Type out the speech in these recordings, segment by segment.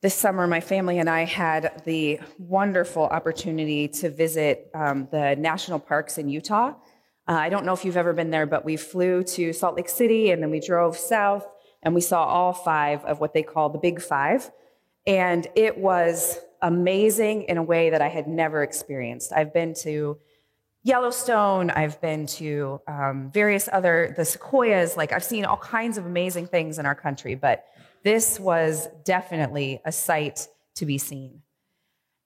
This summer, my family and I had the wonderful opportunity to visit um, the national parks in Utah. Uh, I don't know if you've ever been there, but we flew to Salt Lake City and then we drove south and we saw all five of what they call the Big Five. And it was amazing in a way that I had never experienced. I've been to Yellowstone, I've been to um, various other, the sequoias, like I've seen all kinds of amazing things in our country, but this was definitely a sight to be seen.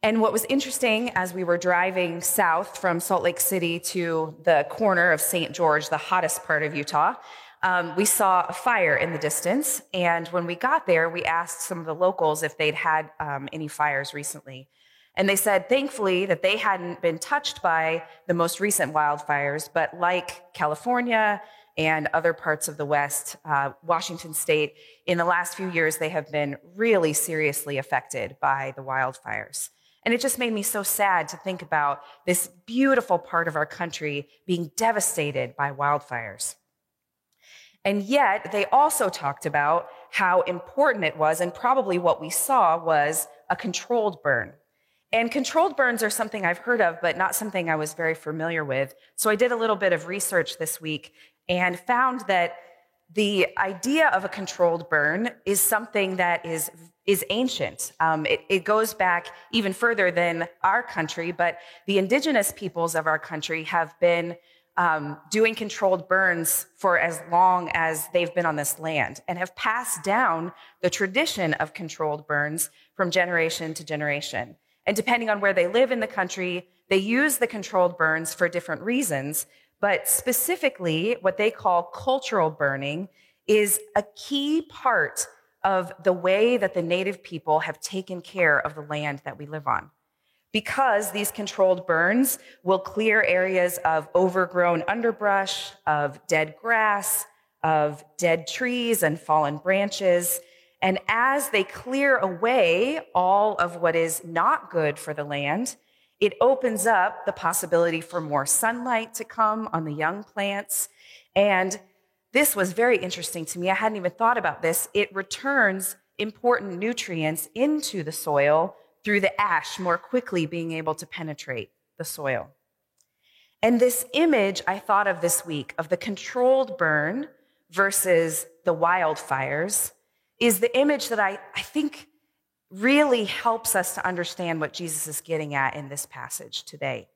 And what was interesting as we were driving south from Salt Lake City to the corner of St. George, the hottest part of Utah, um, we saw a fire in the distance. And when we got there, we asked some of the locals if they'd had um, any fires recently. And they said, thankfully, that they hadn't been touched by the most recent wildfires, but like California and other parts of the West, uh, Washington state, in the last few years, they have been really seriously affected by the wildfires. And it just made me so sad to think about this beautiful part of our country being devastated by wildfires. And yet, they also talked about how important it was, and probably what we saw was a controlled burn. And controlled burns are something I've heard of, but not something I was very familiar with. So I did a little bit of research this week and found that the idea of a controlled burn is something that is is ancient. Um, it, it, goes back even further than our country, but the indigenous peoples of our country have been um, doing controlled burns for as long as they've been on this land and have passed down the tradition of controlled burns from generation to generation. And depending on where they live in the country, they use the controlled burns for different reasons, but specifically, what they call cultural burning is a key part of the way that the native people have taken care of the land that we live on. Because these controlled burns will clear areas of overgrown underbrush, of dead grass, of dead trees and fallen branches. And as they clear away all of what is not good for the land, it opens up the possibility for more sunlight to come on the young plants. And this was very interesting to me. I hadn't even thought about this. It returns important nutrients into the soil through the ash more quickly being able to penetrate the soil. And this image I thought of this week of the controlled burn versus the wildfires is the image that I, I think really helps us to understand what Jesus is getting at in this passage today.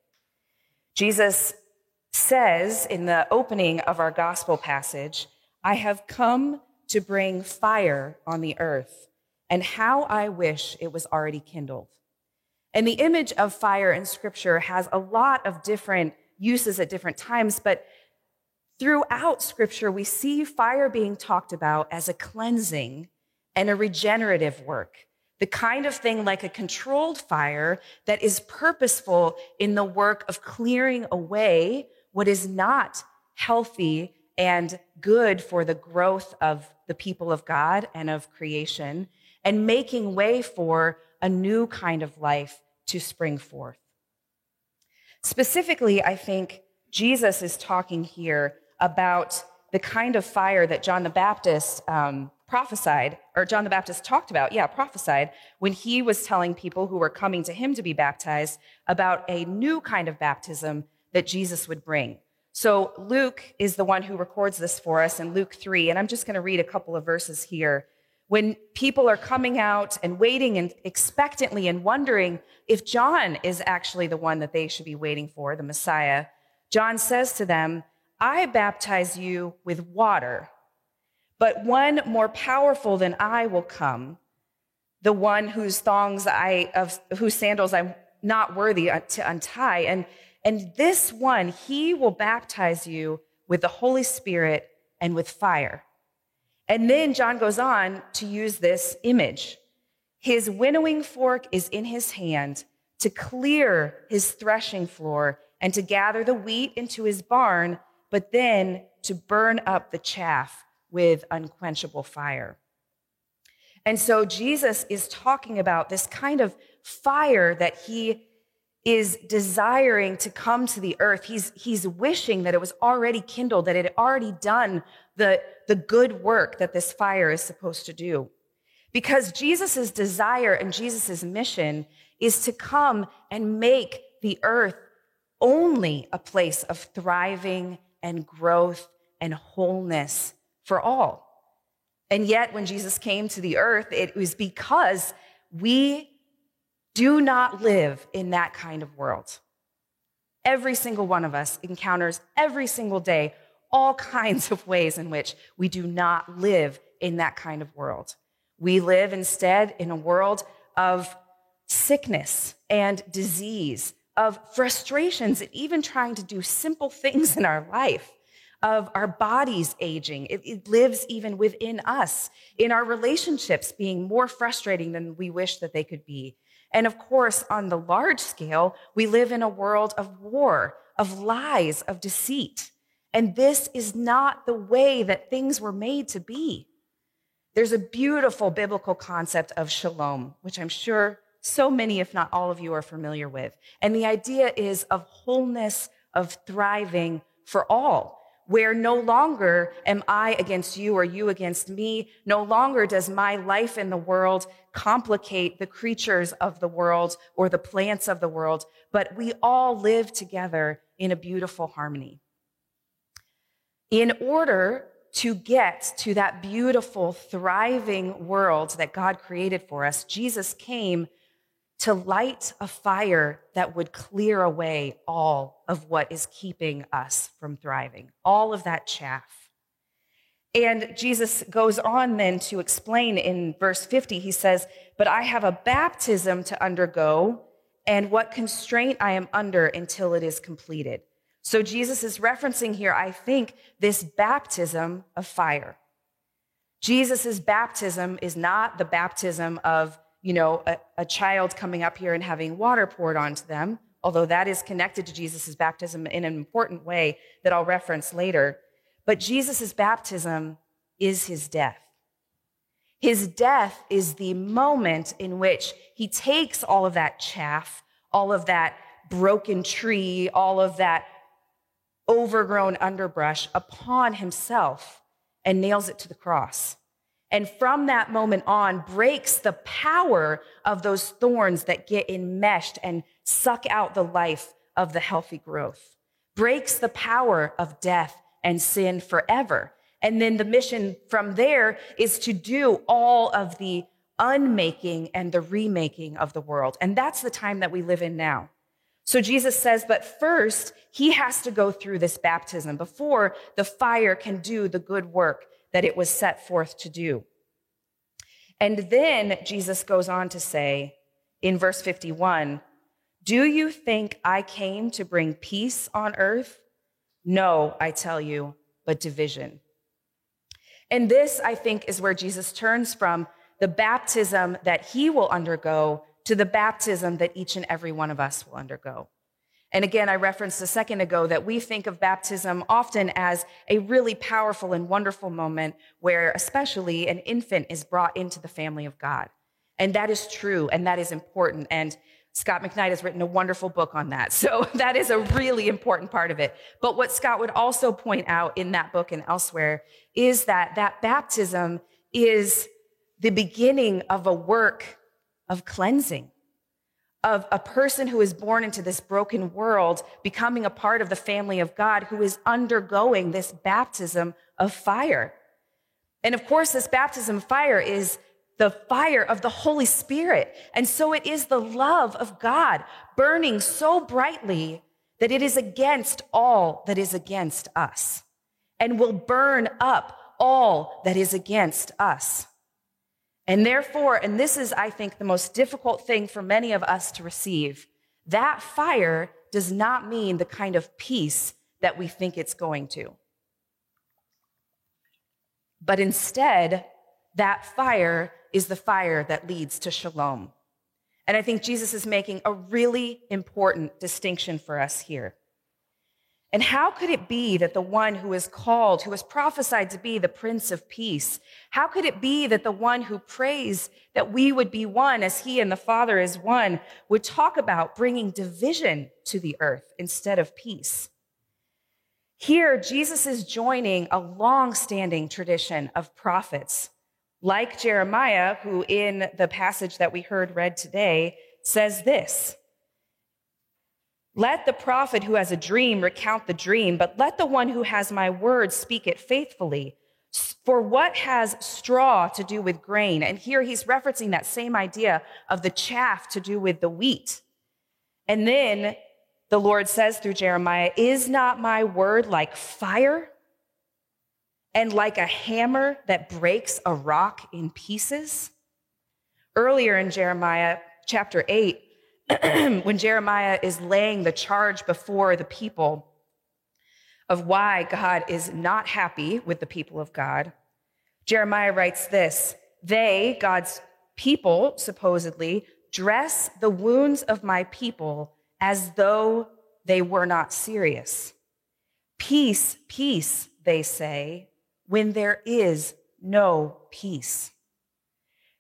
Jesus says in the opening of our gospel passage, I have come to bring fire on the earth, and how I wish it was already kindled. And the image of fire in scripture has a lot of different uses at different times, but throughout scripture, we see fire being talked about as a cleansing and a regenerative work the kind of thing like a controlled fire that is purposeful in the work of clearing away what is not healthy and good for the growth of the people of God and of creation, and making way for a new kind of life to spring forth. Specifically, I think Jesus is talking here about the kind of fire that John the Baptist um, prophesied, or John the Baptist talked about, yeah, prophesied, when he was telling people who were coming to him to be baptized about a new kind of baptism that Jesus would bring. So Luke is the one who records this for us in Luke 3, and I'm just going to read a couple of verses here. When people are coming out and waiting and expectantly and wondering if John is actually the one that they should be waiting for, the Messiah, John says to them, I baptize you with water but one more powerful than I will come, the one whose thongs I, of whose sandals I'm not worthy to untie. And, and this one, he will baptize you with the Holy Spirit and with fire. And then John goes on to use this image. His winnowing fork is in his hand to clear his threshing floor and to gather the wheat into his barn, but then to burn up the chaff with unquenchable fire. And so Jesus is talking about this kind of fire that he is desiring to come to the earth. He's, he's wishing that it was already kindled, that it had already done the, the good work that this fire is supposed to do. Because Jesus' desire and Jesus' mission is to come and make the earth only a place of thriving and growth and wholeness for all. And yet, when Jesus came to the earth, it was because we do not live in that kind of world. Every single one of us encounters every single day all kinds of ways in which we do not live in that kind of world. We live instead in a world of sickness and disease, of frustrations, and even trying to do simple things in our life of our bodies aging. It, it, lives even within us, in our relationships being more frustrating than we wish that they could be. And of course, on the large scale, we live in a world of war, of lies, of deceit. And this is not the way that things were made to be. There's a beautiful biblical concept of shalom, which I'm sure so many, if not all of you, are familiar with. And the idea is of wholeness, of thriving for all where no longer am I against you or you against me. No longer does my life in the world complicate the creatures of the world or the plants of the world, but we all live together in a beautiful harmony. In order to get to that beautiful, thriving world that God created for us, Jesus came to light a fire that would clear away all of what is keeping us from thriving, all of that chaff. And Jesus goes on then to explain in verse 50, he says, But I have a baptism to undergo, and what constraint I am under until it is completed. So Jesus is referencing here, I think, this baptism of fire. Jesus' baptism is not the baptism of you know, a, a, child coming up here and having water poured onto them, although that is connected to Jesus' baptism in an important way that I'll reference later. But Jesus' baptism is his death. His death is the moment in which he takes all of that chaff, all of that broken tree, all of that overgrown underbrush upon himself and nails it to the cross. And from that moment on, breaks the power of those thorns that get enmeshed and suck out the life of the healthy growth. Breaks the power of death and sin forever. And then the mission from there is to do all of the unmaking and the remaking of the world. And that's the time that we live in now. So Jesus says, but first, he has to go through this baptism before the fire can do the good work that it was set forth to do. And then Jesus goes on to say in verse 51 Do you think I came to bring peace on earth? No, I tell you, but division. And this, I think, is where Jesus turns from the baptism that he will undergo to the baptism that each and every one of us will undergo. And again, I referenced a second ago that we think of baptism often as a really powerful and wonderful moment where, especially, an infant is brought into the family of God. And that is true and that is important. And Scot McKnight has written a wonderful book on that. So that is a really important part of it. But what Scot would also point out in that book and elsewhere is that that baptism is the beginning of a work of cleansing of a person who is born into this broken world becoming a part of the family of God who is undergoing this baptism of fire. And of course, this baptism of fire is the fire of the Holy Spirit. And so it is the love of God burning so brightly that it is against all that is against us and will burn up all that is against us. And therefore, and this is, I think, the most difficult thing for many of us to receive, that fire does not mean the kind of peace that we think it's going to. But instead, that fire is the fire that leads to shalom. And I think Jesus is making a really important distinction for us here. And how could it be that the one who is called, who is prophesied to be the Prince of Peace, how could it be that the one who prays that we would be one as he and the Father is one would talk about bringing division to the earth instead of peace? Here, Jesus is joining a long standing tradition of prophets like Jeremiah, who in the passage that we heard read today says this Let the prophet who has a dream recount the dream, but let the one who has my word speak it faithfully. For what has straw to do with grain? And here he's referencing that same idea of the chaff to do with the wheat. And then the Lord says through Jeremiah, Is not my word like fire and like a hammer that breaks a rock in pieces? Earlier in Jeremiah chapter 8, when Jeremiah is laying the charge before the people of why God is not happy with the people of God, Jeremiah writes this They, God's people, supposedly, dress the wounds of my people as though they were not serious. Peace, peace, they say, when there is no peace.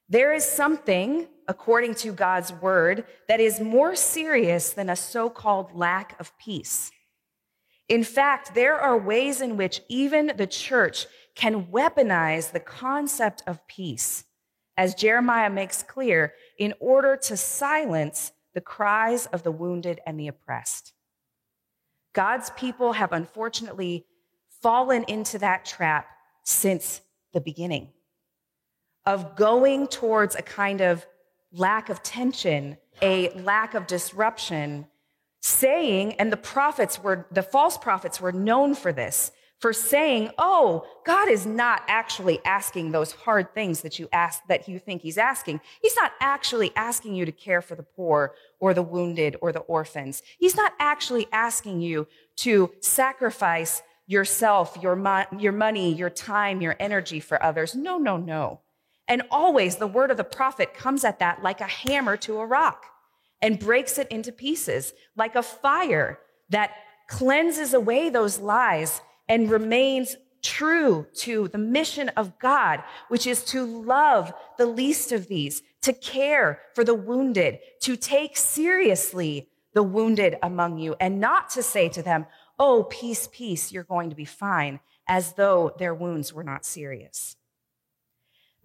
There is something, according to God's word, that is more serious than a so called lack of peace. In fact, there are ways in which even the church can weaponize the concept of peace, as Jeremiah makes clear, in order to silence the cries of the wounded and the oppressed. God's people have unfortunately fallen into that trap since the beginning of going towards a kind of lack of tension, a lack of disruption, saying, and the prophets were, the false prophets were known for this, for saying, oh, God is not actually asking those hard things that you ask, that you think he's asking. He's not actually asking you to care for the poor or the wounded or the orphans. He's not actually asking you to sacrifice yourself, your, mo- your money, your time, your energy for others. No, no, no. And always the word of the prophet comes at that like a hammer to a rock and breaks it into pieces, like a fire that cleanses away those lies and remains true to the mission of God, which is to love the least of these, to care for the wounded, to take seriously the wounded among you, and not to say to them, Oh, peace, peace, you're going to be fine, as though their wounds were not serious.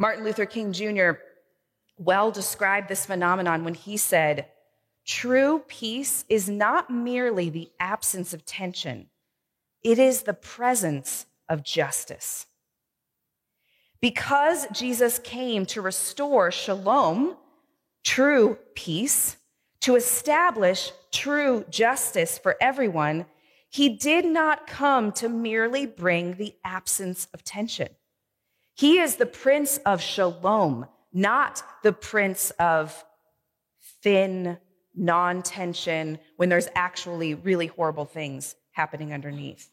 Martin Luther King Jr. well described this phenomenon when he said, True peace is not merely the absence of tension it is the presence of justice. Because Jesus came to restore shalom, true peace, to establish true justice for everyone, he did not come to merely bring the absence of tension. He is the prince of shalom, not the prince of thin, non tension, when there's actually really horrible things happening underneath.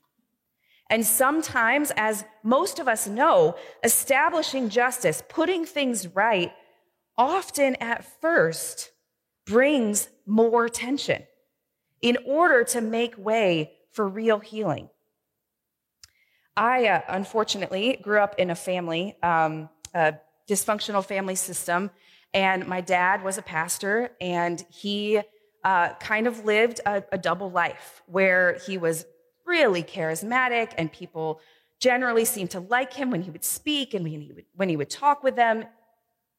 And sometimes, as most of us know, establishing justice, putting things right, often at first brings more tension in order to make way for real healing. I, uh, unfortunately, grew up in a family, um, a dysfunctional family system, and my dad was a pastor, and he uh, kind of lived a, a double life where he was really charismatic, and people generally seemed to like him when he would speak and when he would, when he would talk with them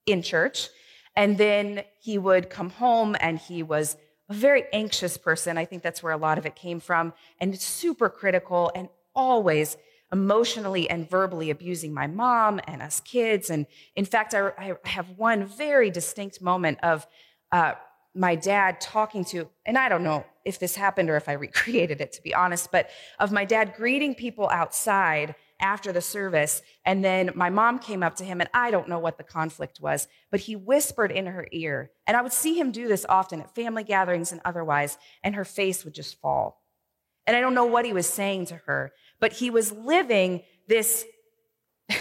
in church. And then he would come home and he was a very anxious person. I think that's where a lot of it came from, and super critical and always emotionally and verbally abusing my mom and us kids. And in fact, I, I have one very distinct moment of uh, my dad talking to, and I don't know if this happened or if I recreated it, to be honest, but of my dad greeting people outside after the service. And then my mom came up to him, and I don't know what the conflict was, but he whispered in her ear. And I would see him do this often at family gatherings and otherwise, and her face would just fall. And I don't know what he was saying to her, but he was living this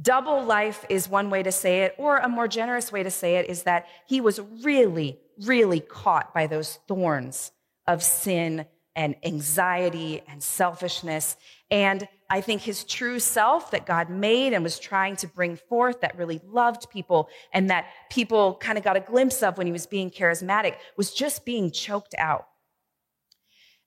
double life, is one way to say it, or a more generous way to say it is that he was really, really caught by those thorns of sin and anxiety and selfishness. And I think his true self that God made and was trying to bring forth that really loved people and that people kind of got a glimpse of when he was being charismatic was just being choked out.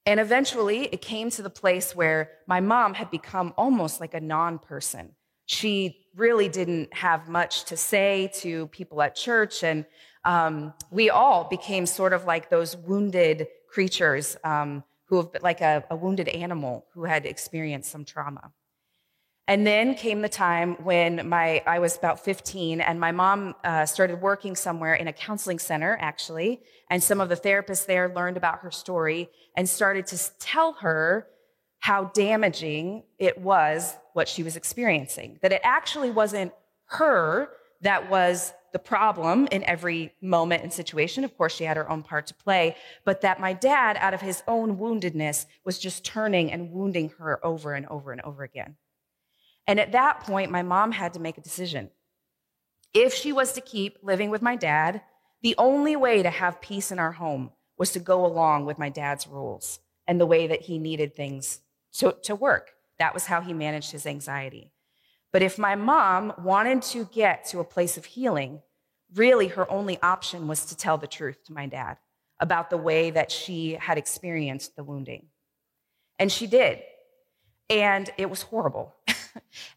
And eventually it came to the place where my mom had become almost like a non person. She really didn't have much to say to people at church. And um, we all became sort of like those wounded creatures um, who have been like a, a wounded animal who had experienced some trauma. And then came the time when my I was about 15, and my mom uh, started working somewhere in a counseling center, actually. And some of the therapists there learned about her story and started to tell her how damaging it was what she was experiencing. That it actually wasn't her that was the problem in every moment and situation. Of course, she had her own part to play, but that my dad, out of his own woundedness, was just turning and wounding her over and over and over again. And at that point, my mom had to make a decision. If she was to keep living with my dad, the only way to have peace in our home was to go along with my dad's rules and the way that he needed things to, to work. That was how he managed his anxiety. But if my mom wanted to get to a place of healing, really her only option was to tell the truth to my dad about the way that she had experienced the wounding. And she did. And it was horrible.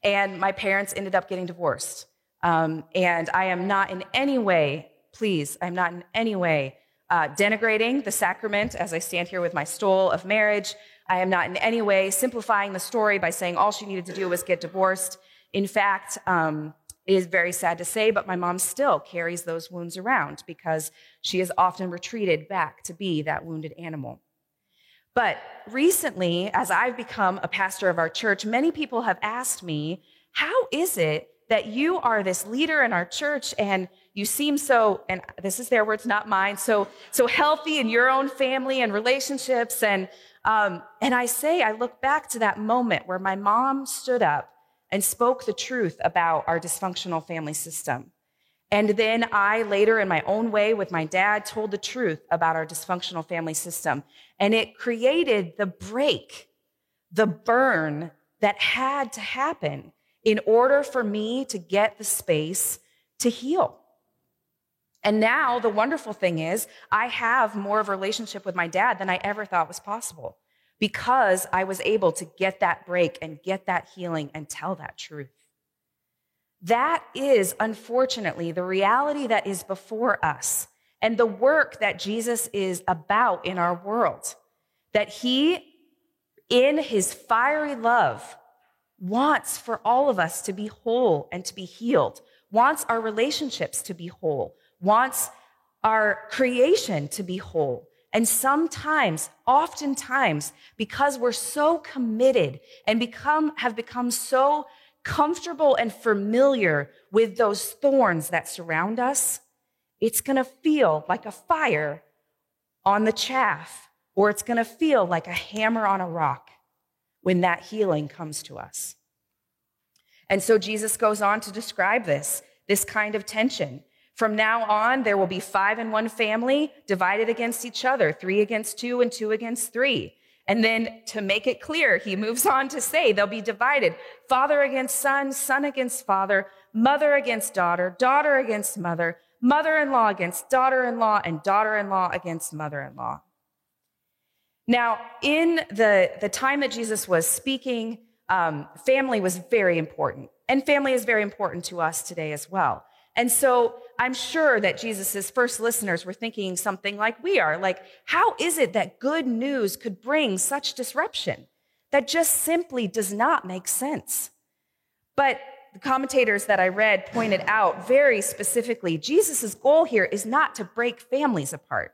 and my parents ended up getting divorced. Um, and I am not in any way, please, I'm not in any way uh, denigrating the sacrament as I stand here with my stole of marriage. I am not in any way simplifying the story by saying all she needed to do was get divorced. In fact, um, it is very sad to say, but my mom still carries those wounds around because she has often retreated back to be that wounded animal. But recently, as I've become a pastor of our church, many people have asked me, How is it that you are this leader in our church and you seem so, and this is their words, not mine, so, so healthy in your own family and relationships? And, um, and I say, I look back to that moment where my mom stood up and spoke the truth about our dysfunctional family system. And then I later, in my own way with my dad, told the truth about our dysfunctional family system. And it created the break, the burn that had to happen in order for me to get the space to heal. And now the wonderful thing is, I have more of a relationship with my dad than I ever thought was possible because I was able to get that break and get that healing and tell that truth. That is, unfortunately, the reality that is before us and the work that Jesus is about in our world. That he, in his fiery love, wants for all of us to be whole and to be healed, wants our relationships to be whole, wants our creation to be whole. And sometimes, oftentimes, because we're so committed and become, have become so comfortable and familiar with those thorns that surround us, it's going to feel like a fire on the chaff, or it's going to feel like a hammer on a rock when that healing comes to us. And so Jesus goes on to describe this, this kind of tension. From now on, there will be five in one family divided against each other, three against two and two against three. And then to make it clear, he moves on to say they'll be divided father against son, son against father, mother against daughter, daughter against mother, mother in law against daughter in law, and daughter in law against mother in law. Now, in the, the time that Jesus was speaking, um, family was very important. And family is very important to us today as well. And so I'm sure that Jesus' first listeners were thinking something like we are like, how is it that good news could bring such disruption? That just simply does not make sense. But the commentators that I read pointed out very specifically Jesus' goal here is not to break families apart.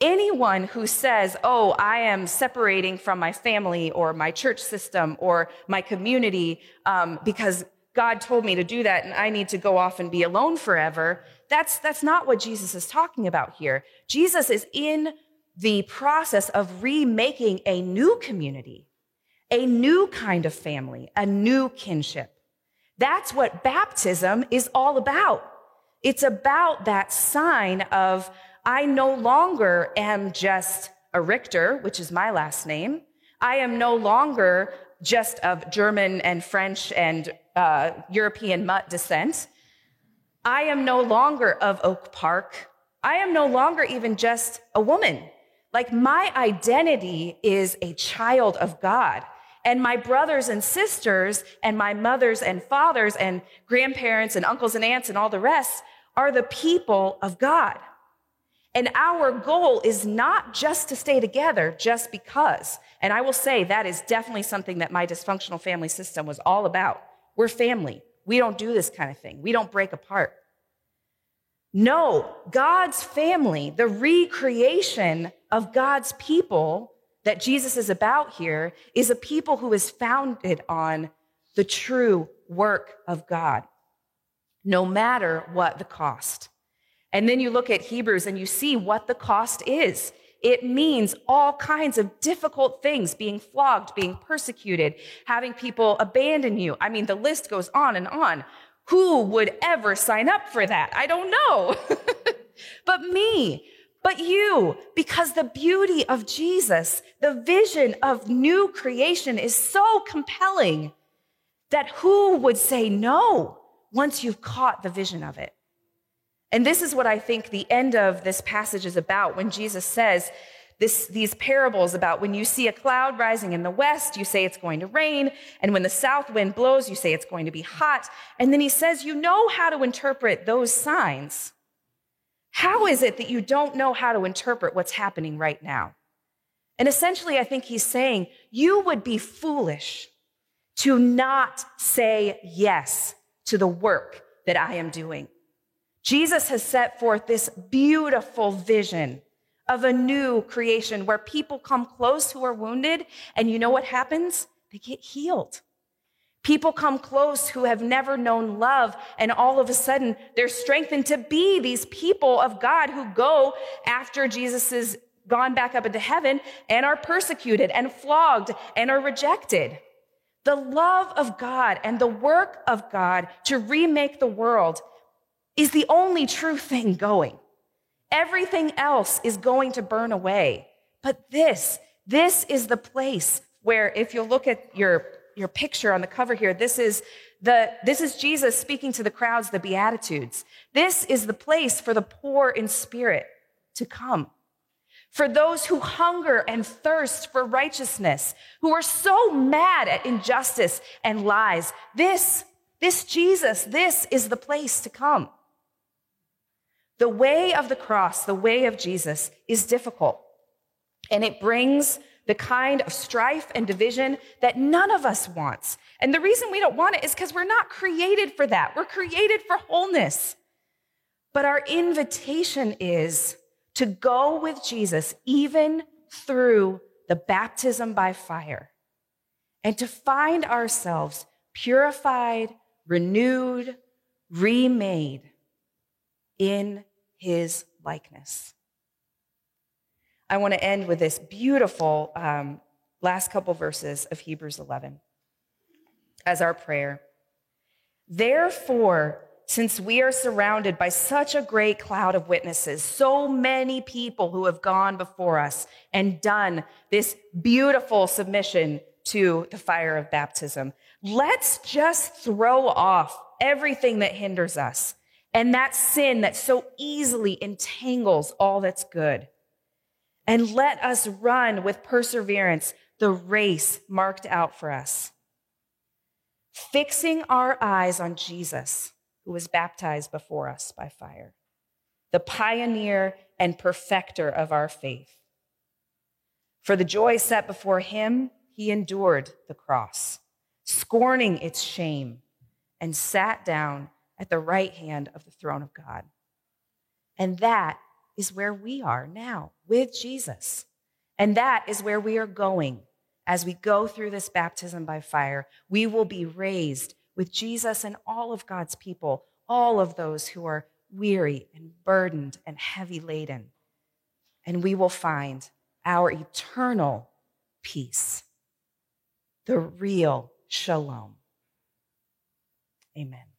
Anyone who says, Oh, I am separating from my family or my church system or my community um, because God told me to do that and I need to go off and be alone forever. That's, that's not what Jesus is talking about here. Jesus is in the process of remaking a new community, a new kind of family, a new kinship. That's what baptism is all about. It's about that sign of, I no longer am just a Richter, which is my last name. I am no longer just of German and French and uh, European mutt descent. I am no longer of Oak Park. I am no longer even just a woman. Like my identity is a child of God. And my brothers and sisters, and my mothers and fathers, and grandparents, and uncles and aunts, and all the rest are the people of God. And our goal is not just to stay together just because. And I will say that is definitely something that my dysfunctional family system was all about. We're family. We don't do this kind of thing, we don't break apart. No, God's family, the recreation of God's people that Jesus is about here, is a people who is founded on the true work of God, no matter what the cost. And then you look at Hebrews and you see what the cost is. It means all kinds of difficult things being flogged, being persecuted, having people abandon you. I mean, the list goes on and on. Who would ever sign up for that? I don't know. but me, but you, because the beauty of Jesus, the vision of new creation is so compelling that who would say no once you've caught the vision of it? And this is what I think the end of this passage is about when Jesus says this, these parables about when you see a cloud rising in the west, you say it's going to rain. And when the south wind blows, you say it's going to be hot. And then he says, You know how to interpret those signs. How is it that you don't know how to interpret what's happening right now? And essentially, I think he's saying, You would be foolish to not say yes to the work that I am doing. Jesus has set forth this beautiful vision of a new creation where people come close who are wounded, and you know what happens? They get healed. People come close who have never known love, and all of a sudden they're strengthened to be these people of God who go after Jesus is gone back up into heaven and are persecuted and flogged and are rejected. The love of God and the work of God to remake the world is the only true thing going. Everything else is going to burn away. But this, this is the place where if you look at your, your picture on the cover here, this is the, this is Jesus speaking to the crowds, the Beatitudes. This is the place for the poor in spirit to come. For those who hunger and thirst for righteousness, who are so mad at injustice and lies, this, this Jesus, this is the place to come. The way of the cross, the way of Jesus, is difficult. And it brings the kind of strife and division that none of us wants. And the reason we don't want it is because we're not created for that. We're created for wholeness. But our invitation is to go with Jesus even through the baptism by fire and to find ourselves purified, renewed, remade in his likeness. I want to end with this beautiful um, last couple verses of Hebrews 11 as our prayer. Therefore, since we are surrounded by such a great cloud of witnesses, so many people who have gone before us and done this beautiful submission to the fire of baptism, let's just throw off everything that hinders us and that sin that so easily entangles all that's good. And let us run with perseverance the race marked out for us, fixing our eyes on Jesus, who was baptized before us by fire, the pioneer and perfecter of our faith. For the joy set before him, he endured the cross, scorning its shame, and sat down at the right hand of the throne of God. And that is where we are now with Jesus. And that is where we are going as we go through this baptism by fire. We will be raised with Jesus and all of God's people, all of those who are weary and burdened and heavy laden. And we will find our eternal peace, the real shalom. Amen.